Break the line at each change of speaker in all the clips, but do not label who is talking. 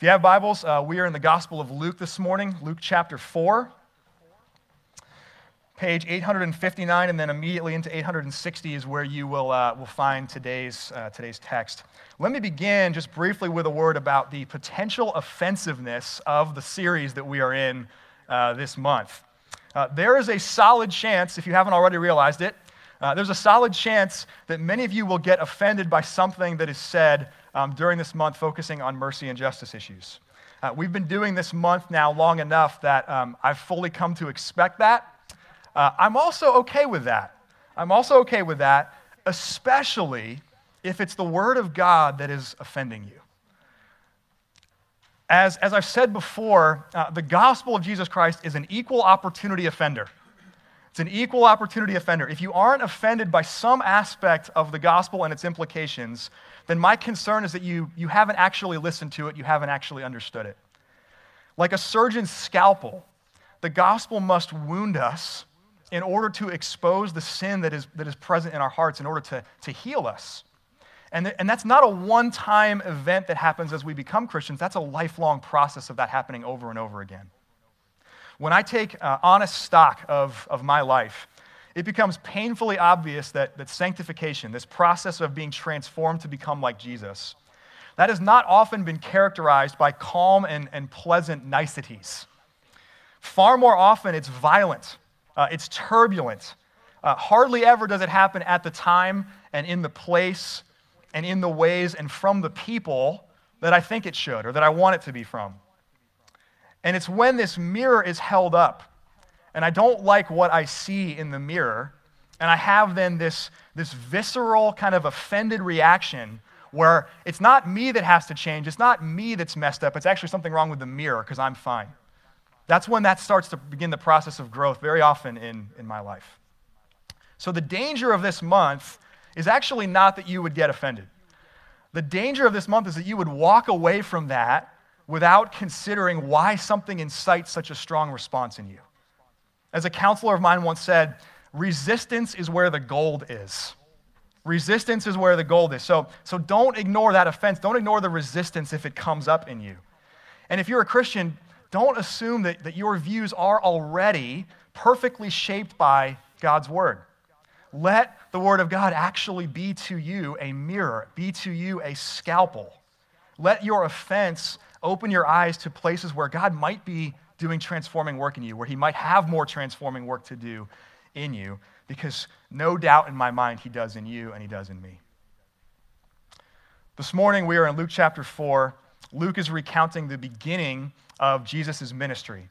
If you have Bibles, uh, we are in the Gospel of Luke this morning, Luke chapter 4, page 859, and then immediately into 860 is where you will, uh, will find today's, uh, today's text. Let me begin just briefly with a word about the potential offensiveness of the series that we are in uh, this month. Uh, there is a solid chance, if you haven't already realized it, uh, there's a solid chance that many of you will get offended by something that is said um, during this month focusing on mercy and justice issues. Uh, we've been doing this month now long enough that um, I've fully come to expect that. Uh, I'm also okay with that. I'm also okay with that, especially if it's the Word of God that is offending you. As, as I've said before, uh, the gospel of Jesus Christ is an equal opportunity offender. It's an equal opportunity offender. If you aren't offended by some aspect of the gospel and its implications, then my concern is that you, you haven't actually listened to it, you haven't actually understood it. Like a surgeon's scalpel, the gospel must wound us in order to expose the sin that is, that is present in our hearts, in order to, to heal us. And, th- and that's not a one time event that happens as we become Christians, that's a lifelong process of that happening over and over again. When I take uh, honest stock of, of my life, it becomes painfully obvious that, that sanctification, this process of being transformed to become like Jesus, that has not often been characterized by calm and, and pleasant niceties. Far more often, it's violent, uh, it's turbulent. Uh, hardly ever does it happen at the time and in the place and in the ways and from the people that I think it should or that I want it to be from. And it's when this mirror is held up and I don't like what I see in the mirror, and I have then this, this visceral kind of offended reaction where it's not me that has to change, it's not me that's messed up, it's actually something wrong with the mirror because I'm fine. That's when that starts to begin the process of growth very often in, in my life. So the danger of this month is actually not that you would get offended. The danger of this month is that you would walk away from that without considering why something incites such a strong response in you. As a counselor of mine once said, resistance is where the gold is. Resistance is where the gold is. So, so don't ignore that offense. Don't ignore the resistance if it comes up in you. And if you're a Christian, don't assume that, that your views are already perfectly shaped by God's word. Let the word of God actually be to you a mirror, be to you a scalpel. Let your offense open your eyes to places where God might be doing transforming work in you, where He might have more transforming work to do in you, because no doubt in my mind He does in you and He does in me. This morning we are in Luke chapter 4. Luke is recounting the beginning of Jesus' ministry.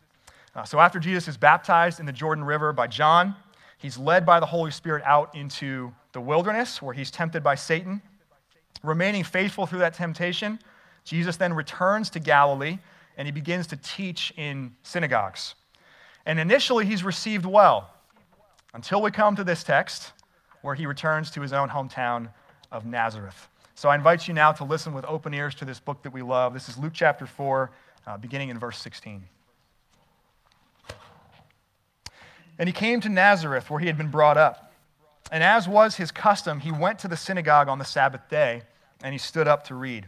Uh, so after Jesus is baptized in the Jordan River by John, he's led by the Holy Spirit out into the wilderness where he's tempted by Satan. Remaining faithful through that temptation, Jesus then returns to Galilee and he begins to teach in synagogues. And initially, he's received well until we come to this text where he returns to his own hometown of Nazareth. So I invite you now to listen with open ears to this book that we love. This is Luke chapter 4, uh, beginning in verse 16. And he came to Nazareth where he had been brought up. And as was his custom, he went to the synagogue on the Sabbath day and he stood up to read.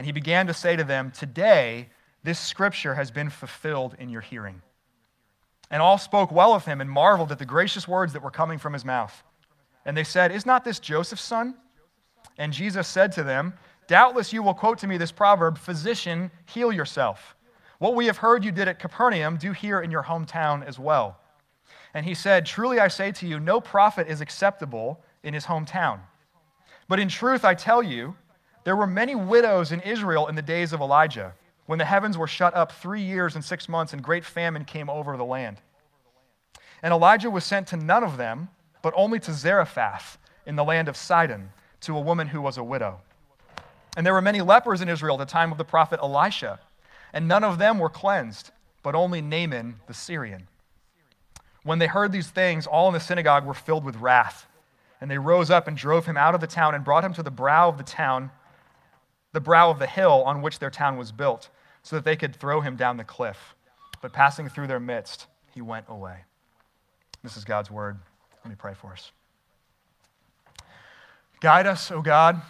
And he began to say to them, Today, this scripture has been fulfilled in your hearing. And all spoke well of him and marveled at the gracious words that were coming from his mouth. And they said, Is not this Joseph's son? And Jesus said to them, Doubtless you will quote to me this proverb Physician, heal yourself. What we have heard you did at Capernaum, do here in your hometown as well. And he said, Truly I say to you, no prophet is acceptable in his hometown. But in truth I tell you, there were many widows in Israel in the days of Elijah, when the heavens were shut up three years and six months, and great famine came over the land. And Elijah was sent to none of them, but only to Zarephath in the land of Sidon, to a woman who was a widow. And there were many lepers in Israel at the time of the prophet Elisha. and none of them were cleansed, but only Naaman the Syrian. When they heard these things, all in the synagogue were filled with wrath. And they rose up and drove him out of the town and brought him to the brow of the town, the brow of the hill on which their town was built, so that they could throw him down the cliff. But passing through their midst, he went away. This is God's word. Let me pray for us. Guide us, O God,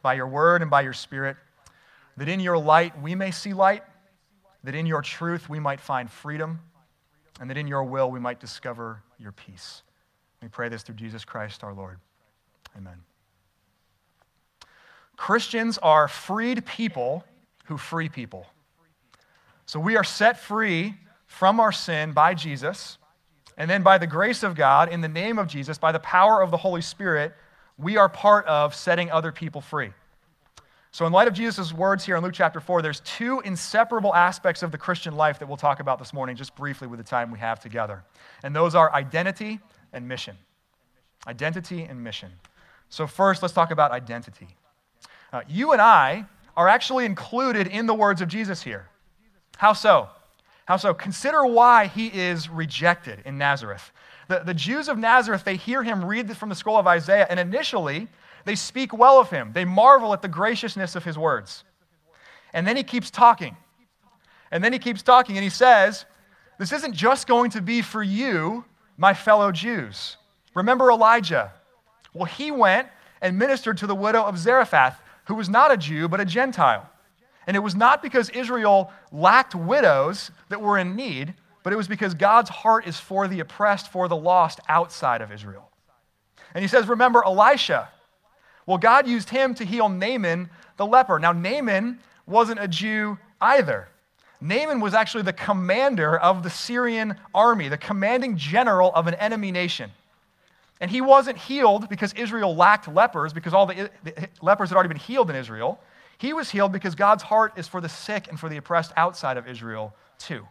by your word and by your spirit, that in your light we may see light, that in your truth we might find freedom, and that in your will we might discover your peace. We pray this through Jesus Christ our Lord. Amen. Christians are freed people who free people. So we are set free from our sin by Jesus. And then by the grace of God, in the name of Jesus, by the power of the Holy Spirit, we are part of setting other people free. So, in light of Jesus' words here in Luke chapter 4, there's two inseparable aspects of the Christian life that we'll talk about this morning, just briefly with the time we have together. And those are identity and mission. Identity and mission. So, first, let's talk about identity. Uh, you and I are actually included in the words of Jesus here. How so? How so? Consider why he is rejected in Nazareth. The, the Jews of Nazareth, they hear him read from the scroll of Isaiah, and initially, they speak well of him. They marvel at the graciousness of his words. And then he keeps talking. And then he keeps talking, and he says, This isn't just going to be for you, my fellow Jews. Remember Elijah? Well, he went and ministered to the widow of Zarephath, who was not a Jew, but a Gentile. And it was not because Israel lacked widows that were in need, but it was because God's heart is for the oppressed, for the lost outside of Israel. And he says, Remember Elisha. Well, God used him to heal Naaman the leper. Now, Naaman wasn't a Jew either. Naaman was actually the commander of the Syrian army, the commanding general of an enemy nation. And he wasn't healed because Israel lacked lepers, because all the, the lepers had already been healed in Israel. He was healed because God's heart is for the sick and for the oppressed outside of Israel, too.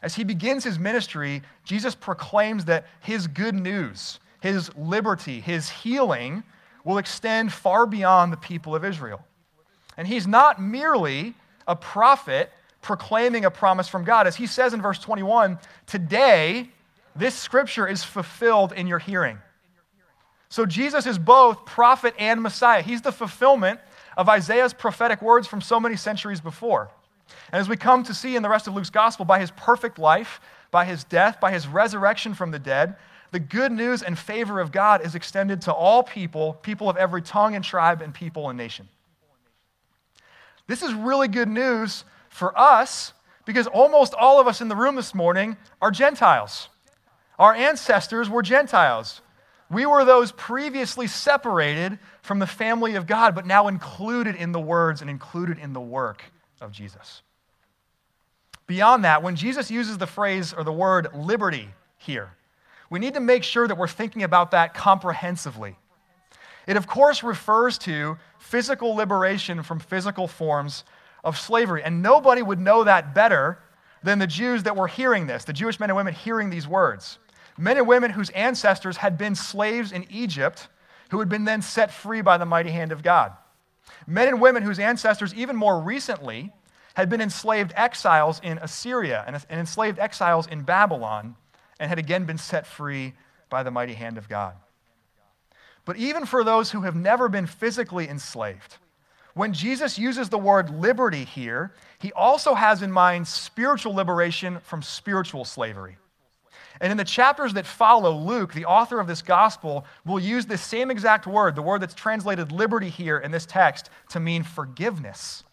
As he begins his ministry, Jesus proclaims that his good news, his liberty, his healing will extend far beyond the people of Israel. And he's not merely a prophet proclaiming a promise from God. As he says in verse 21, today this scripture is fulfilled in your hearing. So Jesus is both prophet and Messiah. He's the fulfillment of Isaiah's prophetic words from so many centuries before. And as we come to see in the rest of Luke's gospel, by his perfect life, by his death, by his resurrection from the dead, the good news and favor of God is extended to all people, people of every tongue and tribe and people and nation. This is really good news for us because almost all of us in the room this morning are Gentiles. Our ancestors were Gentiles. We were those previously separated from the family of God, but now included in the words and included in the work of Jesus. Beyond that, when Jesus uses the phrase or the word liberty here, we need to make sure that we're thinking about that comprehensively. It, of course, refers to physical liberation from physical forms of slavery. And nobody would know that better than the Jews that were hearing this, the Jewish men and women hearing these words men and women whose ancestors had been slaves in Egypt, who had been then set free by the mighty hand of God. Men and women whose ancestors, even more recently, had been enslaved exiles in Assyria and, enslaved exiles in Babylon, and had again been set free by the mighty hand of God. But even for those who have never been physically enslaved, when Jesus uses the word liberty here, he also has in mind spiritual liberation from spiritual slavery. And in the chapters that follow, Luke, the author of this gospel, will use this same exact word, the word that's translated liberty here in this text, to mean forgiveness.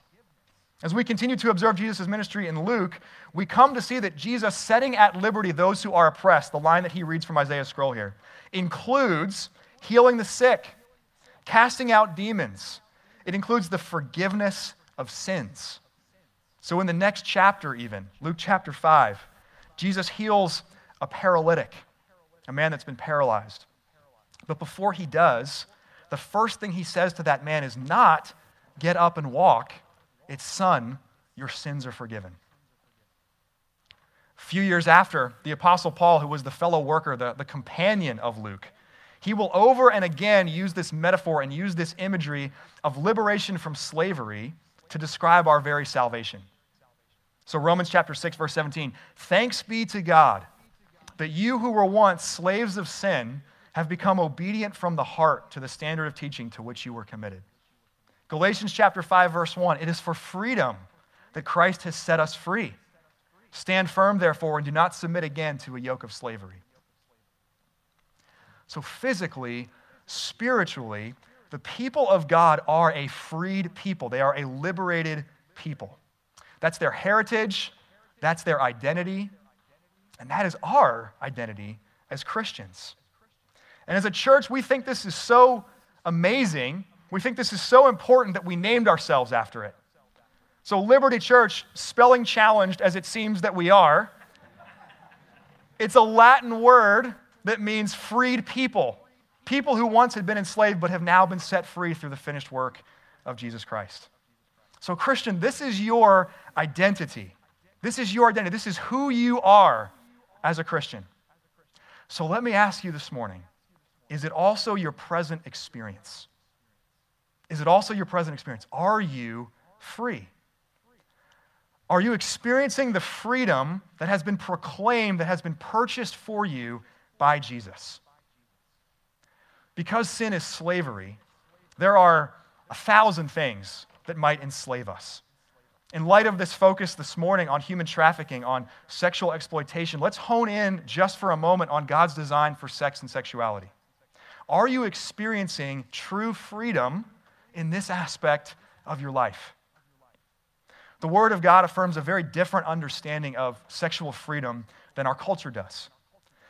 As we continue to observe Jesus' ministry in Luke, we come to see that Jesus setting at liberty those who are oppressed, the line that he reads from Isaiah's scroll here, includes healing the sick, casting out demons. It includes the forgiveness of sins. So in the next chapter, even, Luke chapter 5, Jesus heals a paralytic, a man that's been paralyzed. But before he does, the first thing he says to that man is not, get up and walk. It's, son, your sins are forgiven. A few years after, the Apostle Paul, who was the fellow worker, the, the companion of Luke, he will over and again use this metaphor and use this imagery of liberation from slavery to describe our very salvation. So, Romans chapter 6, verse 17 Thanks be to God that you who were once slaves of sin have become obedient from the heart to the standard of teaching to which you were committed. Galatians chapter 5, verse 1 It is for freedom that Christ has set us free. Stand firm, therefore, and do not submit again to a yoke of slavery. So, physically, spiritually, the people of God are a freed people. They are a liberated people. That's their heritage, that's their identity, and that is our identity as Christians. And as a church, we think this is so amazing. We think this is so important that we named ourselves after it. So, Liberti Church, spelling challenged as it seems that we are, it's a Latin word that means freed people. People who once had been enslaved but have now been set free through the finished work of Jesus Christ. So, Christian, this is your identity. This is your identity. This is who you are as a Christian. So, let me ask you this morning is it also your present experience? Is it also your present experience? Are you free? Are you experiencing the freedom that has been proclaimed, that has been purchased for you by Jesus? Because sin is slavery, there are a thousand things that might enslave us. In light of this focus this morning on human trafficking, on sexual exploitation, let's hone in just for a moment on God's design for sex and sexuality. Are you experiencing true freedom in this aspect of your life? The Word of God affirms a very different understanding of sexual freedom than our culture does.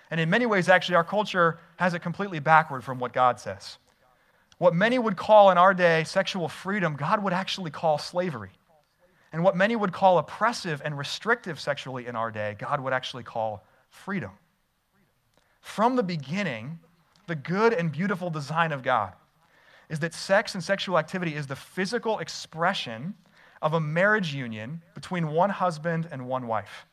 And in many ways, actually, our culture has it completely backward from what God says. What many would call in our day sexual freedom, God would actually call slavery. And what many would call oppressive and restrictive sexually in our day, God would actually call freedom. From the beginning, the good and beautiful design of God is that sex and sexual activity is the physical expression of a marriage union between one husband and one wife.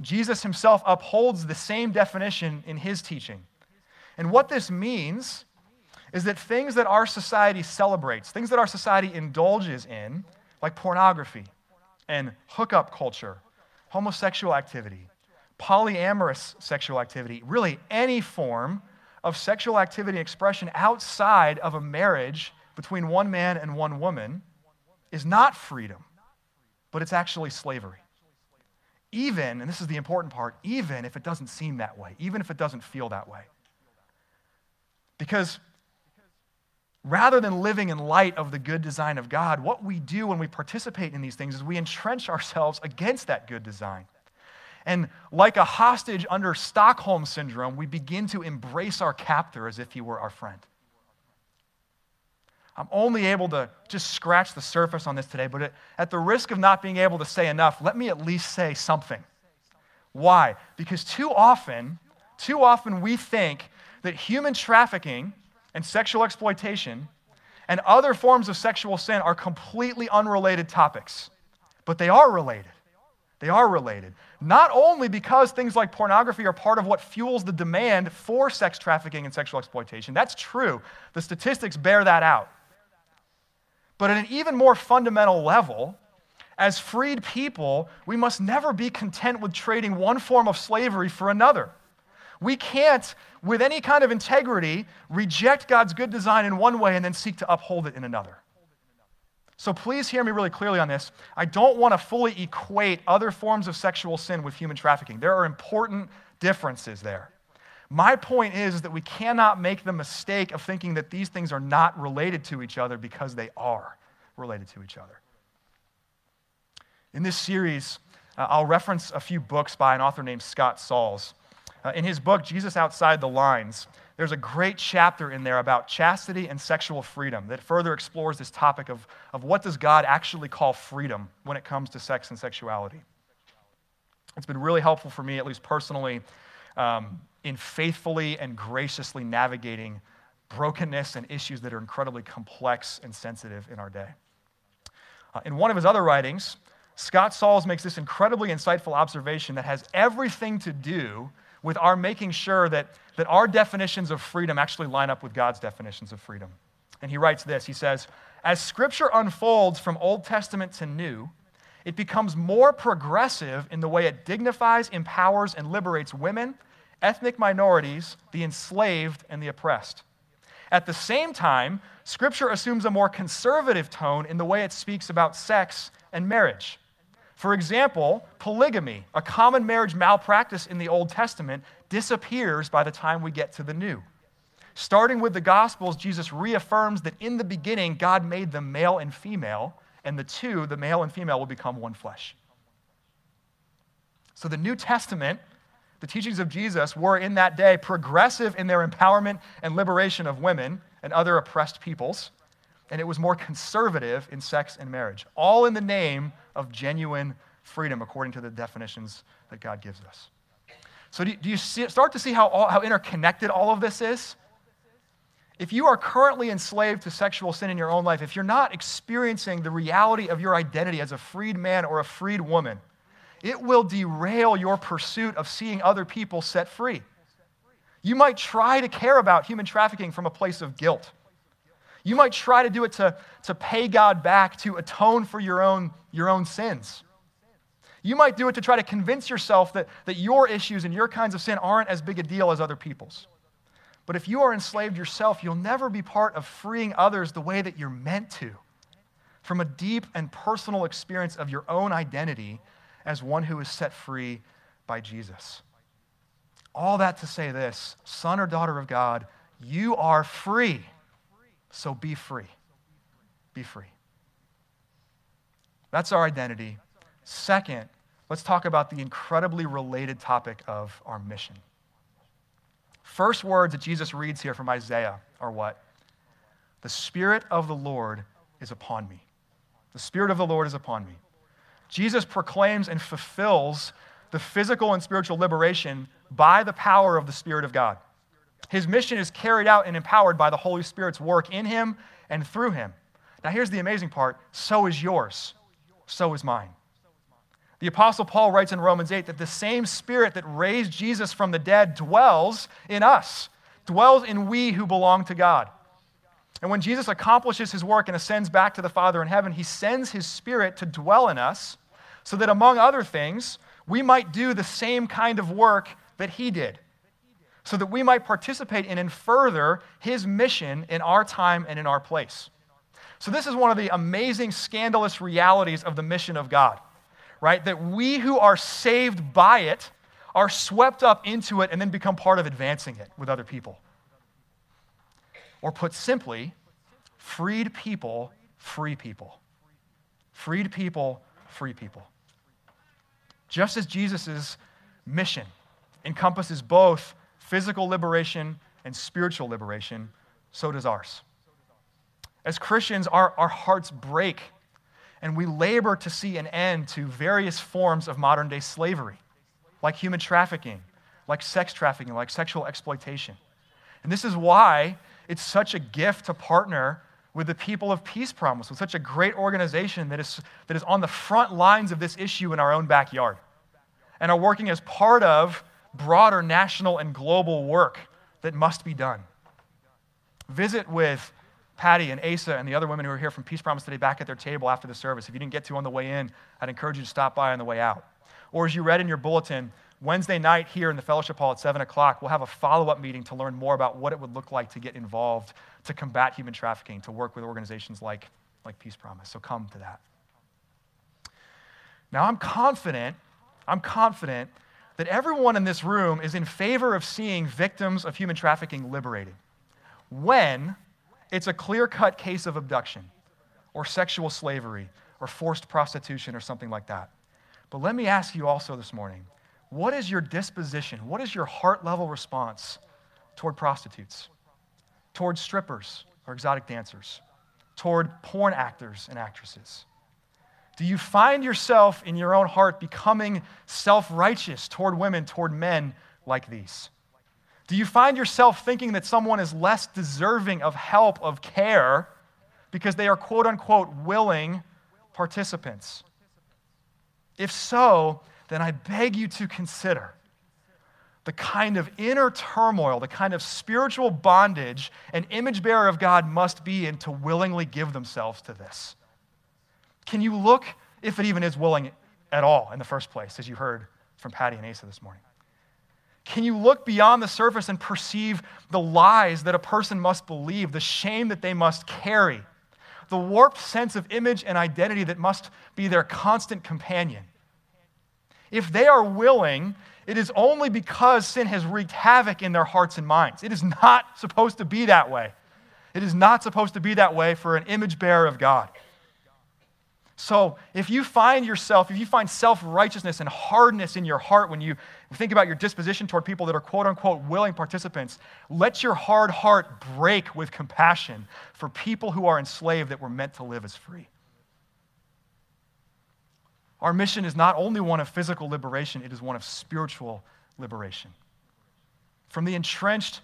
Jesus himself upholds the same definition in his teaching. And what this means is that things that our society celebrates, things that our society indulges in, like pornography and hookup culture, homosexual activity, polyamorous sexual activity, really any form of sexual activity expression outside of a marriage between one man and one woman is not freedom, but it's actually slavery. Even, and this is the important part, even if it doesn't seem that way, even if it doesn't feel that way. Because rather than living in light of the good design of God, what we do when we participate in these things is we entrench ourselves against that good design. And like a hostage under Stockholm syndrome, we begin to embrace our captor as if he were our friend. I'm only able to just scratch the surface on this today, but at the risk of not being able to say enough, let me at least say something. Why? Because too often, too often we think that human trafficking and sexual exploitation and other forms of sexual sin are completely unrelated topics. But they are related. They are related. Not only because things like pornography are part of what fuels the demand for sex trafficking and sexual exploitation. That's true. The statistics bear that out. But at an even more fundamental level, as freed people, we must never be content with trading one form of slavery for another. We can't, with any kind of integrity, reject God's good design in one way and then seek to uphold it in another. So please hear me really clearly on this. I don't want to fully equate other forms of sexual sin with human trafficking. There are important differences there. My point is that we cannot make the mistake of thinking that these things are not related to each other because they are related to each other. In this series, uh, I'll reference a few books by an author named Scott Sauls. Uh, in his book, Jesus Outside the Lines, there's a great chapter in there about chastity and sexual freedom that further explores this topic of, of what does God actually call freedom when it comes to sex and sexuality. It's been really helpful for me, at least personally, um, in faithfully and graciously navigating brokenness and issues that are incredibly complex and sensitive in our day. Uh, in one of his other writings, Scott Sauls makes this incredibly insightful observation that has everything to do with our making sure that, that our definitions of freedom actually line up with God's definitions of freedom. And he writes this He says, As Scripture unfolds from Old Testament to New, it becomes more progressive in the way it dignifies, empowers, and liberates women, ethnic minorities, the enslaved, and the oppressed. At the same time, Scripture assumes a more conservative tone in the way it speaks about sex and marriage. For example, polygamy, a common marriage malpractice in the Old Testament, disappears by the time we get to the New. Starting with the Gospels, Jesus reaffirms that in the beginning, God made them male and female, and the two, the male and female, will become one flesh. So the New Testament, the teachings of Jesus, were in that day progressive in their empowerment and liberation of women and other oppressed peoples, and it was more conservative in sex and marriage, all in the name of genuine freedom, according to the definitions that God gives us. So, do, you see, start to see how, all, how interconnected all of this is? If you are currently enslaved to sexual sin in your own life, if you're not experiencing the reality of your identity as a freed man or a freed woman, it will derail your pursuit of seeing other people set free. You might try to care about human trafficking from a place of guilt. You might try to do it to, to pay God back, to atone for your own, your own sins. You might do it to try to convince yourself that, that your issues and your kinds of sin aren't as big a deal as other people's. But if you are enslaved yourself, you'll never be part of freeing others the way that you're meant to, from a deep and personal experience of your own identity as one who is set free by Jesus. All that to say this son or daughter of God, you are free. So be free. Be free. That's our identity. Second, let's talk about the incredibly related topic of our mission. First words that Jesus reads here from Isaiah are what? The Spirit of the Lord is upon me. The Spirit of the Lord is upon me. Jesus proclaims and fulfills the physical and spiritual liberation by the power of the Spirit of God. His mission is carried out and empowered by the Holy Spirit's work in him and through him. Now, here's the amazing part so is yours, so is mine. The Apostle Paul writes in Romans 8 that the same Spirit that raised Jesus from the dead dwells in us, dwells in we who belong to God. And when Jesus accomplishes his work and ascends back to the Father in heaven, he sends his Spirit to dwell in us so that, among other things, we might do the same kind of work that he did, so that we might participate in and further his mission in our time and in our place. So, this is one of the amazing, scandalous realities of the mission of God right? That we who are saved by it are swept up into it and then become part of advancing it with other people. Or put simply, freed people, free people. Freed people, free people. Just as Jesus' mission encompasses both physical liberation and spiritual liberation, so does ours. As Christians, our, our hearts break and we labor to see an end to various forms of modern day slavery, like human trafficking, like sex trafficking, like sexual exploitation. And this is why it's such a gift to partner with the people of Peace Promise, with such a great organization that is, that is on the front lines of this issue in our own backyard and are working as part of broader national and global work that must be done. Visit with Patty and Asa and the other women who are here from Peace Promise today back at their table after the service. If you didn't get to on the way in, I'd encourage you to stop by on the way out. Or as you read in your bulletin, Wednesday night here in the fellowship hall at 7 o'clock, we'll have a follow up meeting to learn more about what it would look like to get involved to combat human trafficking, to work with organizations like, like Peace Promise. So come to that. Now, I'm confident, I'm confident that everyone in this room is in favor of seeing victims of human trafficking liberated. When it's a clear cut case of abduction or sexual slavery or forced prostitution or something like that. But let me ask you also this morning what is your disposition? What is your heart level response toward prostitutes, toward strippers or exotic dancers, toward porn actors and actresses? Do you find yourself in your own heart becoming self righteous toward women, toward men like these? Do you find yourself thinking that someone is less deserving of help, of care, because they are quote unquote willing participants? If so, then I beg you to consider the kind of inner turmoil, the kind of spiritual bondage an image bearer of God must be in to willingly give themselves to this. Can you look, if it even is willing at all in the first place, as you heard from Patty and Asa this morning? Can you look beyond the surface and perceive the lies that a person must believe, the shame that they must carry, the warped sense of image and identity that must be their constant companion? If they are willing, it is only because sin has wreaked havoc in their hearts and minds. It is not supposed to be that way. It is not supposed to be that way for an image bearer of God. So, if you find yourself, if you find self righteousness and hardness in your heart when you think about your disposition toward people that are quote unquote willing participants, let your hard heart break with compassion for people who are enslaved that were meant to live as free. Our mission is not only one of physical liberation, it is one of spiritual liberation. From the entrenched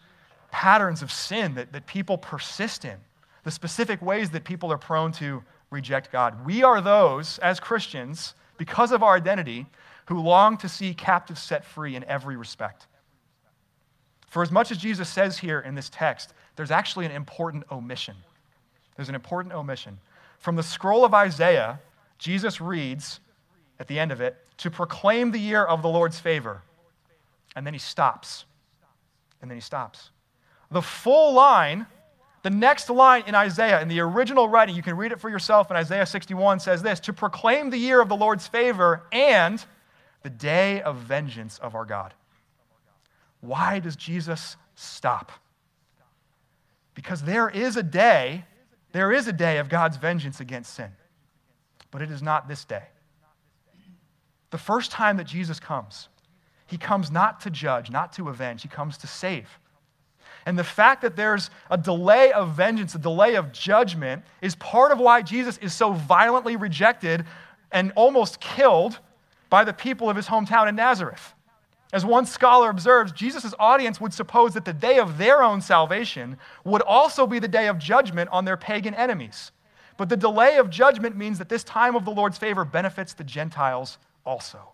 patterns of sin that, that people persist in, the specific ways that people are prone to reject God. We are those, as Christians, because of our identity, who long to see captives set free in every respect. For as much as Jesus says here in this text, there's actually an important omission. There's an important omission. From the scroll of Isaiah, Jesus reads at the end of it, to proclaim the year of the Lord's favor. And then he stops. And then he stops. The full line the next line in Isaiah, in the original writing, you can read it for yourself in Isaiah 61, says this To proclaim the year of the Lord's favor and the day of vengeance of our God. Why does Jesus stop? Because there is a day, there is a day of God's vengeance against sin, but it is not this day. The first time that Jesus comes, he comes not to judge, not to avenge, he comes to save. And the fact that there's a delay of vengeance, a delay of judgment, is part of why Jesus is so violently rejected and almost killed by the people of his hometown in Nazareth. As one scholar observes, Jesus' audience would suppose that the day of their own salvation would also be the day of judgment on their pagan enemies. But the delay of judgment means that this time of the Lord's favor benefits the Gentiles also.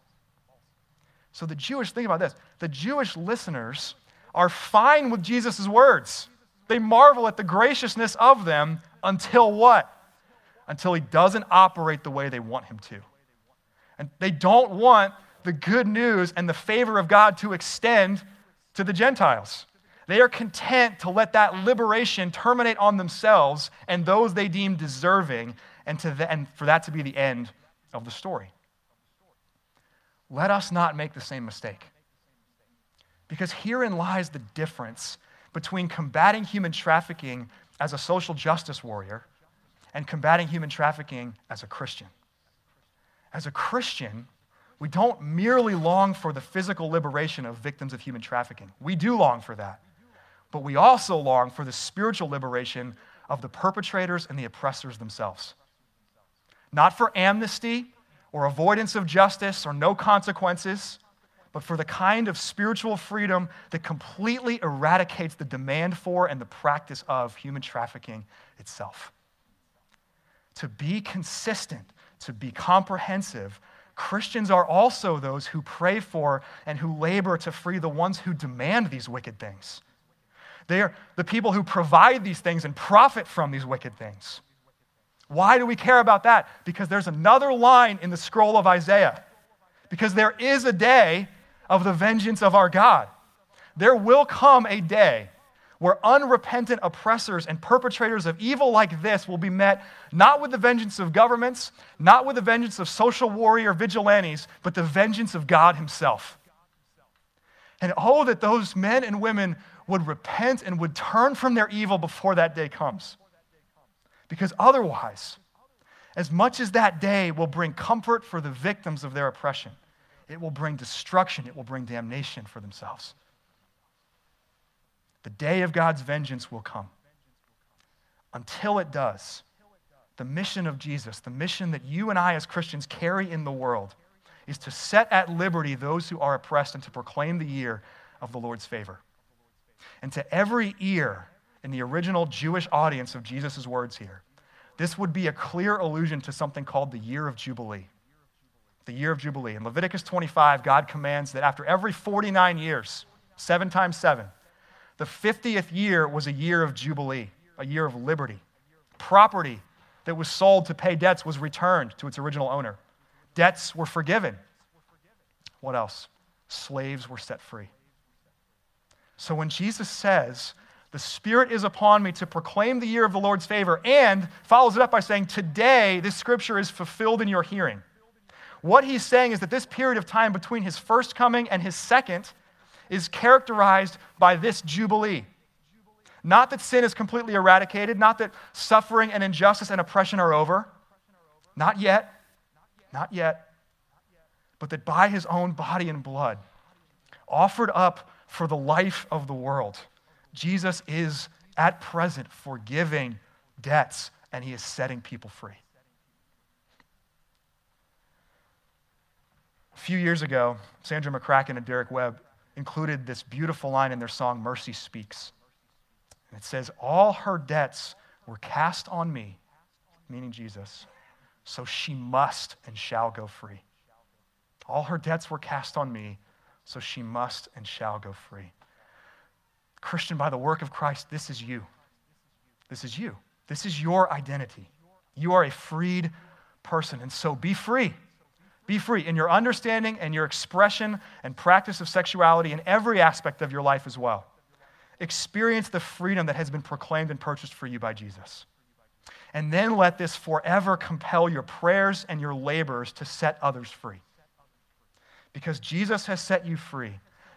So the Jewish, think about this the Jewish listeners are fine with Jesus' words. They marvel at the graciousness of them until what? Until he doesn't operate the way they want him to. And they don't want the good news and the favor of God to extend to the Gentiles. They are content to let that liberation terminate on themselves and those they deem deserving, and, the, and for that to be the end of the story. Let us not make the same mistake. Because herein lies the difference between combating human trafficking as a social justice warrior and combating human trafficking as a Christian. As a Christian, we don't merely long for the physical liberation of victims of human trafficking. We do long for that. But we also long for the spiritual liberation of the perpetrators and the oppressors themselves. Not for amnesty or avoidance of justice or no consequences but for the kind of spiritual freedom that completely eradicates the demand for and the practice of human trafficking itself. To be consistent, to be comprehensive, Christians are also those who pray for and who labor to free the ones who demand these wicked things. They are the people who provide these things and profit from these wicked things. Why do we care about that? Because there's another line in the scroll of Isaiah. Because there is a day of the vengeance of our God. There will come a day where unrepentant oppressors and perpetrators of evil like this will be met not with the vengeance of governments, not with the vengeance of social warrior vigilantes, but the vengeance of God Himself. And oh, that those men and women would repent and would turn from their evil before that day comes. Because otherwise, as much as that day will bring comfort for the victims of their oppression, it will bring destruction, it will bring damnation for themselves. The day of God's vengeance will come. Until it does, the mission of Jesus, the mission that you and I as Christians carry in the world, is to set at liberty those who are oppressed and to proclaim the year of the Lord's favor. And to every ear in the original Jewish audience of Jesus' words here, this would be a clear allusion to something called the year of Jubilee the year of Jubilee. In Leviticus 25, God commands that after every 49 years, seven times seven. The 50th year was a year of jubilee, a year of liberty. Property that was sold to pay debts was returned to its original owner. Debts were forgiven. What else? Slaves were set free. So when Jesus says, The Spirit is upon me to proclaim the year of the Lord's favor, and follows it up by saying, Today this scripture is fulfilled in your hearing. What he's saying is that this period of time between his first coming and his second is characterized by this jubilee. Not that sin is completely eradicated, not that suffering and injustice and oppression are over. Not yet. Not yet. But that by his own body and blood, offered up for the life of the world, Jesus is at present forgiving debts and he is setting people free. A few years ago, Sandra McCracken and Derek Webb included this beautiful line in their song, Mercy Speaks. And it says, All her debts were cast on me, meaning Jesus, so she must and shall go free. All her debts were cast on me, so she must and shall go free. Christian, by the work of Christ, this is you. This is you. This is your identity. You are a freed person, and so be free. Be free in your understanding and your expression and practice of sexuality in every aspect of your life as well. Experience the freedom that has been proclaimed and purchased for you by Jesus. And then let this forever compel your prayers and your labors to set others free. Because Jesus has set you free,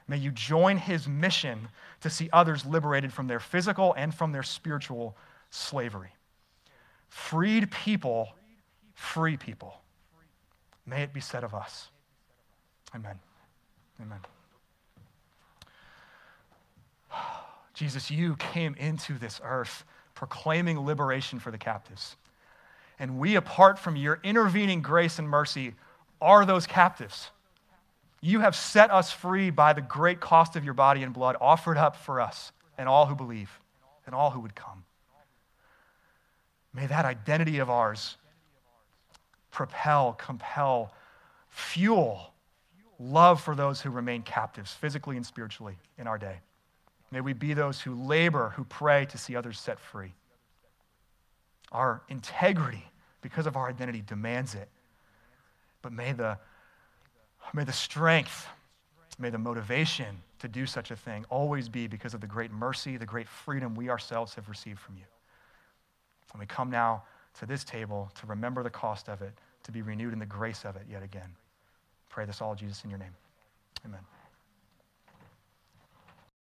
may you join his mission to see others liberated from their physical and from their spiritual slavery. Freed people, free people. May it be said of us. Amen. Amen. Jesus, you came into this earth proclaiming liberation for the captives. And we, apart from your intervening grace and mercy, are those captives. You have set us free by the great cost of your body and blood offered up for us and all who believe and all who would come. May that identity of ours propel, compel, fuel love for those who remain captives, physically and spiritually, in our day. May we be those who labor, who pray to see others set free. Our integrity, because of our identity, demands it. But may the, may the strength, may the motivation to do such a thing always be because of the great mercy, the great freedom we ourselves have received from you. And we come now to this table to remember the cost of it, to be renewed in the grace of it yet again. Pray this all, Jesus, in your name. Amen.